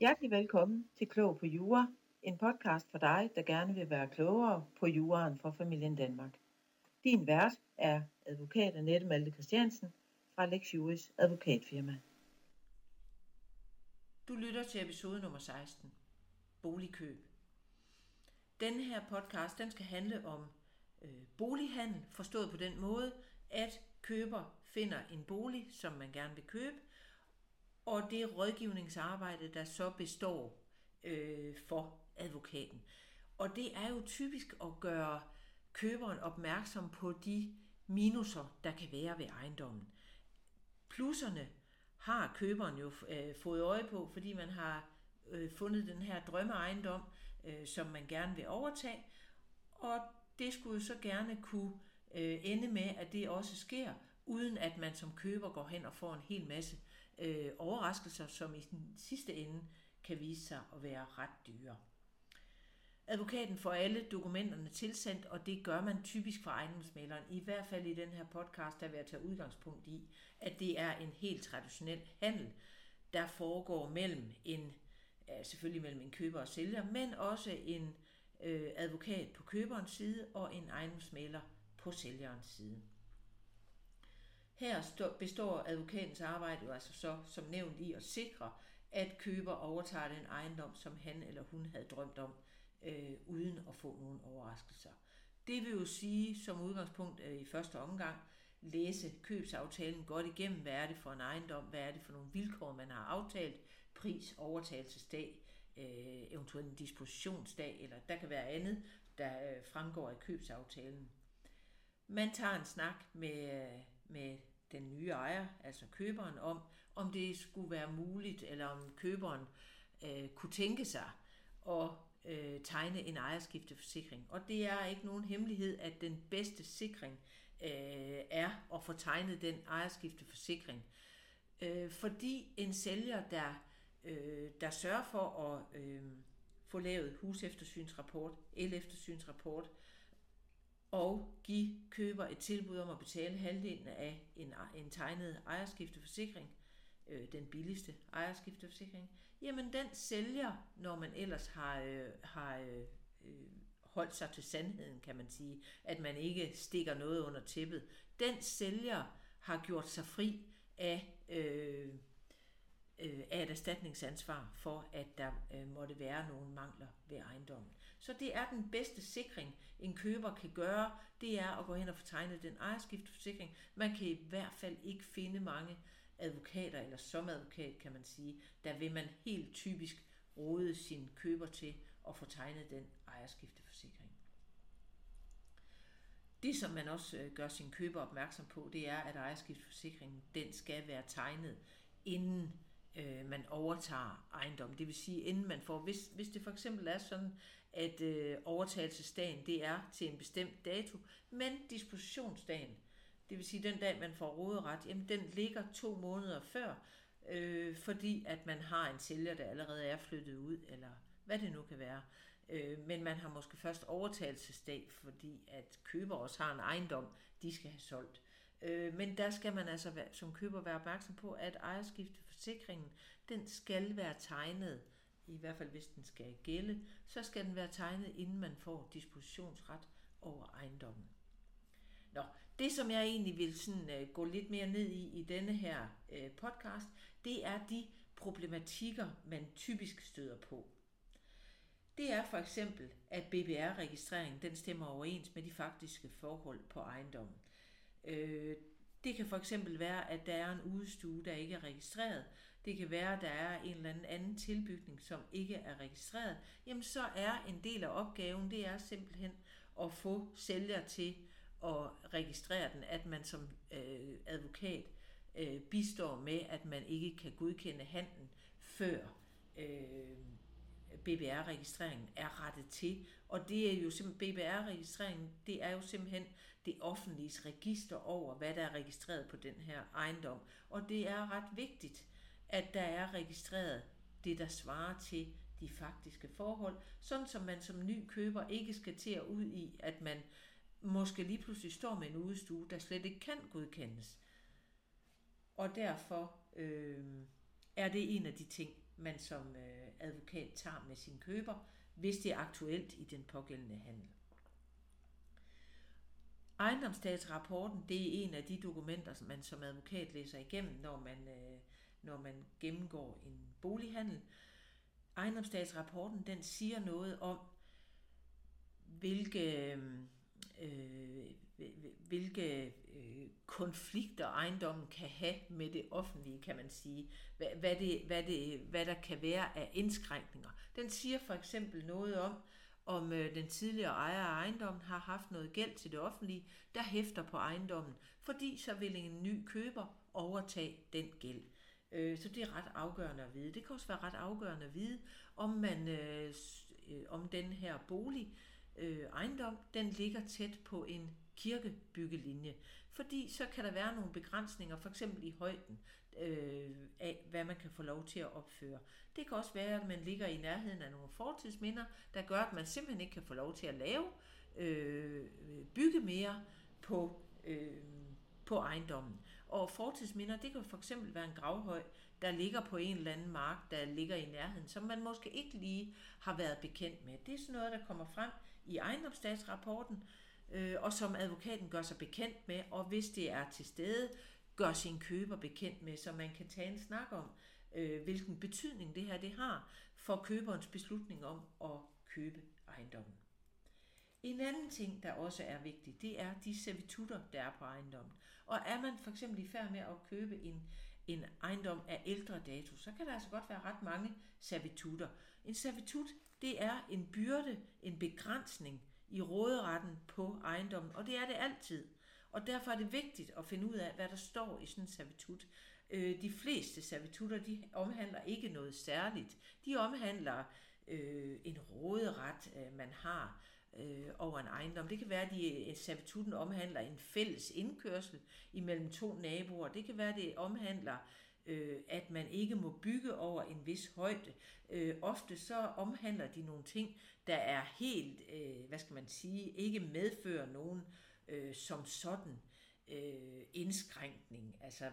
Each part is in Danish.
Hjertelig velkommen til Klog på Jura, en podcast for dig, der gerne vil være klogere på juraen for familien Danmark. Din vært er advokat Annette Malte Christiansen fra Lex Juris advokatfirma. Du lytter til episode nummer 16, Boligkøb. Denne her podcast den skal handle om øh, bolighandel, forstået på den måde, at køber finder en bolig, som man gerne vil købe, og det rådgivningsarbejde, der så består øh, for advokaten. Og det er jo typisk at gøre køberen opmærksom på de minuser, der kan være ved ejendommen. Plusserne har køberen jo øh, fået øje på, fordi man har øh, fundet den her drømmeejendom, øh, som man gerne vil overtage, og det skulle jo så gerne kunne øh, ende med, at det også sker, uden at man som køber går hen og får en hel masse øh, Øh, overraskelser, som i den sidste ende kan vise sig at være ret dyre. Advokaten får alle dokumenterne tilsendt, og det gør man typisk fra ejendomsmaleren. I hvert fald i den her podcast, der vil jeg tage udgangspunkt i, at det er en helt traditionel handel, der foregår mellem en, selvfølgelig mellem en køber og sælger, men også en øh, advokat på køberens side og en ejendomsmaler på sælgerens side. Her består advokatens arbejde jo altså så som nævnt i at sikre, at køber overtager den ejendom, som han eller hun havde drømt om, øh, uden at få nogen overraskelser. Det vil jo sige som udgangspunkt øh, i første omgang, læse købsaftalen godt igennem, hvad er det for en ejendom, hvad er det for nogle vilkår, man har aftalt, pris, overtagelsesdag, øh, eventuelt en dispositionsdag, eller der kan være andet, der øh, fremgår af købsaftalen. Man tager en snak med, øh, med den nye ejer, altså køberen, om, om det skulle være muligt, eller om køberen øh, kunne tænke sig at øh, tegne en ejerskifteforsikring. Og det er ikke nogen hemmelighed, at den bedste sikring øh, er at få tegnet den ejerskifteforsikring. Øh, fordi en sælger, der, øh, der sørger for at øh, få lavet huseftersynsrapport, el-eftersynsrapport, og give køber et tilbud om at betale halvdelen af en, en tegnet ejerskifteforsikring, øh, den billigste ejerskifteforsikring, jamen den sælger, når man ellers har, øh, har øh, øh, holdt sig til sandheden, kan man sige, at man ikke stikker noget under tæppet. Den sælger har gjort sig fri af øh, øh, af et erstatningsansvar for, at der øh, måtte være nogle mangler ved ejendommen. Så det er den bedste sikring, en køber kan gøre, det er at gå hen og få tegnet den ejerskifteforsikring. Man kan i hvert fald ikke finde mange advokater, eller som advokat kan man sige, der vil man helt typisk råde sin køber til at få tegnet den ejerskifteforsikring. Det, som man også øh, gør sin køber opmærksom på, det er, at ejerskifteforsikringen den skal være tegnet inden øh, man overtager ejendom. Det vil sige, inden man får, hvis, hvis det for eksempel er sådan, at øh, overtagelsesdagen det er til en bestemt dato, men dispositionsdagen, det vil sige den dag, man får råderet, jamen den ligger to måneder før, øh, fordi at man har en sælger, der allerede er flyttet ud, eller hvad det nu kan være. Øh, men man har måske først overtagelsesdag, fordi at køber også har en ejendom, de skal have solgt. Øh, men der skal man altså være, som køber være opmærksom på, at forsikringen, den skal være tegnet, i hvert fald hvis den skal gælde, så skal den være tegnet, inden man får dispositionsret over ejendommen. Nå, det som jeg egentlig vil sådan, øh, gå lidt mere ned i i denne her øh, podcast, det er de problematikker, man typisk støder på. Det er for eksempel, at BBR-registreringen den stemmer overens med de faktiske forhold på ejendommen. Øh, det kan for eksempel være, at der er en udstue, der ikke er registreret. Det kan være, at der er en eller anden anden tilbygning, som ikke er registreret. Jamen så er en del af opgaven, det er simpelthen at få sælger til at registrere den, at man som øh, advokat øh, bistår med, at man ikke kan godkende handlen før øh, BBR-registreringen er rettet til. Og det er jo simpelthen, BBR-registreringen, det er jo simpelthen det offentlige register over, hvad der er registreret på den her ejendom. Og det er ret vigtigt, at der er registreret det, der svarer til de faktiske forhold, sådan som man som ny køber ikke skal til at ud i, at man måske lige pludselig står med en udstue, der slet ikke kan godkendes. Og derfor øh, er det en af de ting, man som øh, advokat tager med sin køber, hvis det er aktuelt i den pågældende handel. Ejendomsstatsrapporten, det er en af de dokumenter, som man som advokat læser igennem, når man, øh, når man gennemgår en bolighandel. Ejendomsstatsrapporten, den siger noget om, hvilke, øh, hvilke konflikter ejendommen kan have med det offentlige, kan man sige. Hvad, hvad, det, hvad, det, hvad der kan være af indskrænkninger. Den siger for eksempel noget om, om øh, den tidligere ejer af ejendommen har haft noget gæld til det offentlige, der hæfter på ejendommen, fordi så vil en ny køber overtage den gæld. Øh, så det er ret afgørende at vide. Det kan også være ret afgørende at vide, om man øh, øh om den her bolig øh, ejendom, den ligger tæt på en kirkebyggelinje. Fordi så kan der være nogle begrænsninger, for eksempel i højden øh, af, hvad man kan få lov til at opføre. Det kan også være, at man ligger i nærheden af nogle fortidsminder, der gør, at man simpelthen ikke kan få lov til at lave øh, bygge mere på, øh, på ejendommen. Og fortidsminder, det kan for eksempel være en gravhøj, der ligger på en eller anden mark, der ligger i nærheden, som man måske ikke lige har været bekendt med. Det er sådan noget, der kommer frem i ejendomsstatsrapporten, øh, og som advokaten gør sig bekendt med, og hvis det er til stede, gør sin køber bekendt med, så man kan tage en snak om, øh, hvilken betydning det her det har for køberens beslutning om at købe ejendommen. En anden ting, der også er vigtig, det er de servitutter, der er på ejendommen. Og er man for eksempel i færd med at købe en, en ejendom af ældre dato, så kan der altså godt være ret mange servitutter. En servitut, det er en byrde, en begrænsning i råderetten på ejendommen, og det er det altid. Og derfor er det vigtigt at finde ud af, hvad der står i sådan en servitut. Øh, de fleste servitutter, de omhandler ikke noget særligt. De omhandler øh, en råderet, øh, man har øh, over en ejendom. Det kan være, at de, øh, servitutten omhandler en fælles indkørsel imellem to naboer. Det kan være, at det omhandler øh, at man ikke må bygge over en vis højde. Øh, ofte så omhandler de nogle ting, der er helt, øh, hvad skal man sige, ikke medfører nogen øh, som sådan øh, indskrænkning. Altså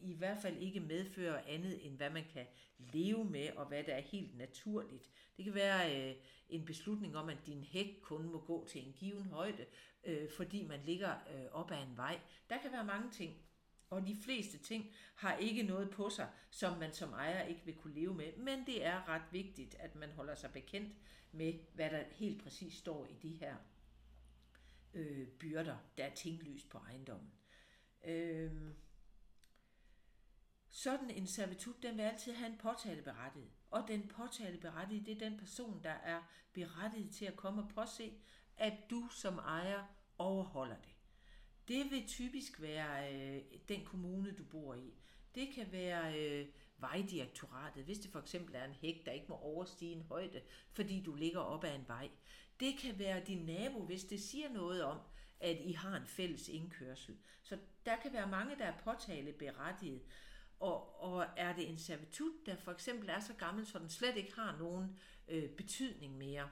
i hvert fald ikke medfører andet end hvad man kan leve med og hvad der er helt naturligt. Det kan være øh, en beslutning om, at din hæk kun må gå til en given højde, øh, fordi man ligger øh, op ad en vej. Der kan være mange ting. Og de fleste ting har ikke noget på sig, som man som ejer ikke vil kunne leve med. Men det er ret vigtigt, at man holder sig bekendt med, hvad der helt præcis står i de her øh, byrder, der er tinglyst på ejendommen. Øh, sådan en servitut, den vil altid have en påtaleberettiget. Og den påtaleberettigede, det er den person, der er berettiget til at komme og påse, at du som ejer overholder det. Det vil typisk være øh, den kommune, du bor i. Det kan være øh, vejdirektoratet, hvis det for eksempel er en hæk, der ikke må overstige en højde, fordi du ligger op ad en vej. Det kan være din nabo, hvis det siger noget om, at I har en fælles indkørsel. Så der kan være mange, der er påtaleberettiget. Og, og er det en servitut, der for eksempel er så gammel, så den slet ikke har nogen øh, betydning mere,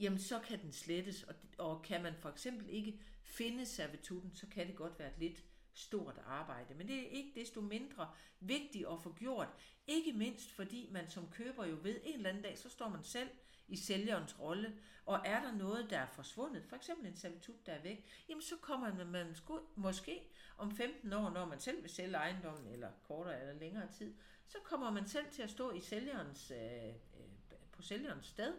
jamen så kan den slettes, og, og kan man for eksempel ikke finde servitutten, så kan det godt være et lidt stort arbejde. Men det er ikke desto mindre vigtigt at få gjort, ikke mindst fordi man som køber jo ved, en eller anden dag, så står man selv i sælgerens rolle, og er der noget, der er forsvundet, for eksempel en servitut, der er væk, jamen så kommer man måske om 15 år, når man selv vil sælge ejendommen, eller kortere eller længere tid, så kommer man selv til at stå i sælgerens, øh, øh på sælgerens sted,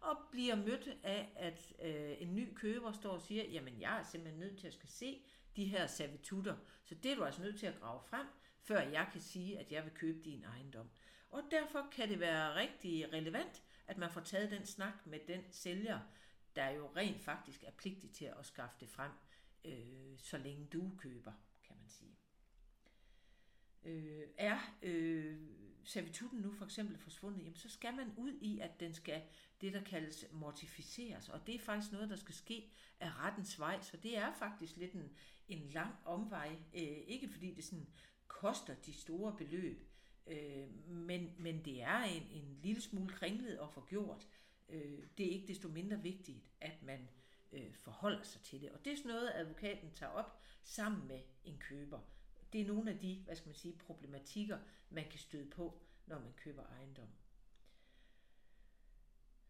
og bliver mødt af, at øh, en ny køber står og siger, jamen jeg er simpelthen nødt til at skal se de her servitutter, så det er du altså nødt til at grave frem, før jeg kan sige, at jeg vil købe din ejendom. Og derfor kan det være rigtig relevant, at man får taget den snak med den sælger, der jo rent faktisk er pligtig til at skaffe det frem, øh, så længe du køber, kan man sige. Øh, er øh, servitutten nu for eksempel forsvundet, jamen så skal man ud i, at den skal det, der kaldes mortificeres, og det er faktisk noget, der skal ske af rettens vej, så det er faktisk lidt en, en lang omvej, øh, ikke fordi det sådan koster de store beløb, øh, men, men det er en, en lille smule kringlet at få gjort. Øh, det er ikke desto mindre vigtigt, at man øh, forholder sig til det, og det er sådan noget, advokaten tager op sammen med en køber. Det er nogle af de, hvad skal man sige, problematikker, man kan støde på, når man køber ejendom.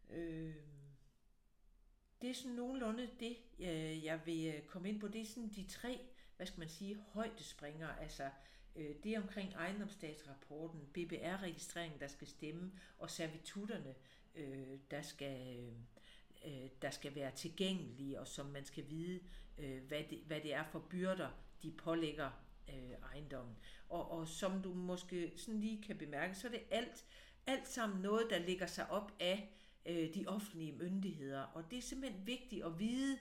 Øh, det er sådan nogenlunde det, øh, jeg vil øh, komme ind på. Det er sådan de tre, hvad skal man sige, højdespringer. Altså øh, det omkring ejendomsstatsrapporten, BBR-registreringen, der skal stemme, og servitutterne, der skal... Der skal være tilgængelige, og som man skal vide, hvad, det, hvad det er for byrder, de pålægger øh, ejendommen. Og, og som du måske sådan lige kan bemærke, så er det alt, alt sammen noget, der ligger sig op af øh, de offentlige myndigheder. Og det er simpelthen vigtigt at vide,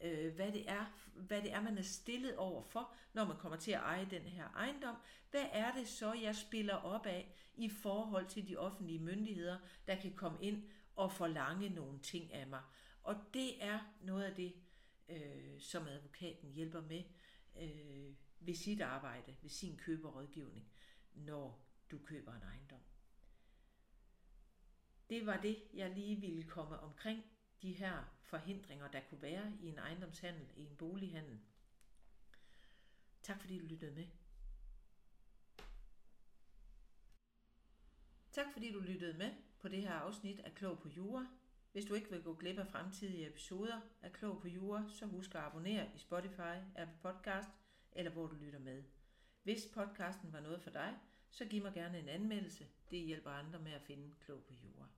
øh, hvad, det er, hvad det er, man er stillet over for, når man kommer til at eje den her ejendom. Hvad er det så, jeg spiller op af i forhold til de offentlige myndigheder, der kan komme ind og forlange nogle ting af mig. Og det er noget af det, øh, som advokaten hjælper med øh, ved sit arbejde, ved sin køberrådgivning, når du køber en ejendom. Det var det, jeg lige ville komme omkring de her forhindringer, der kunne være i en ejendomshandel, i en bolighandel. Tak fordi du lyttede med. Tak fordi du lyttede med på det her afsnit af Klog på Jura. Hvis du ikke vil gå glip af fremtidige episoder af Klog på Jura, så husk at abonnere i Spotify, Apple Podcast eller hvor du lytter med. Hvis podcasten var noget for dig, så giv mig gerne en anmeldelse. Det hjælper andre med at finde Klog på jorden.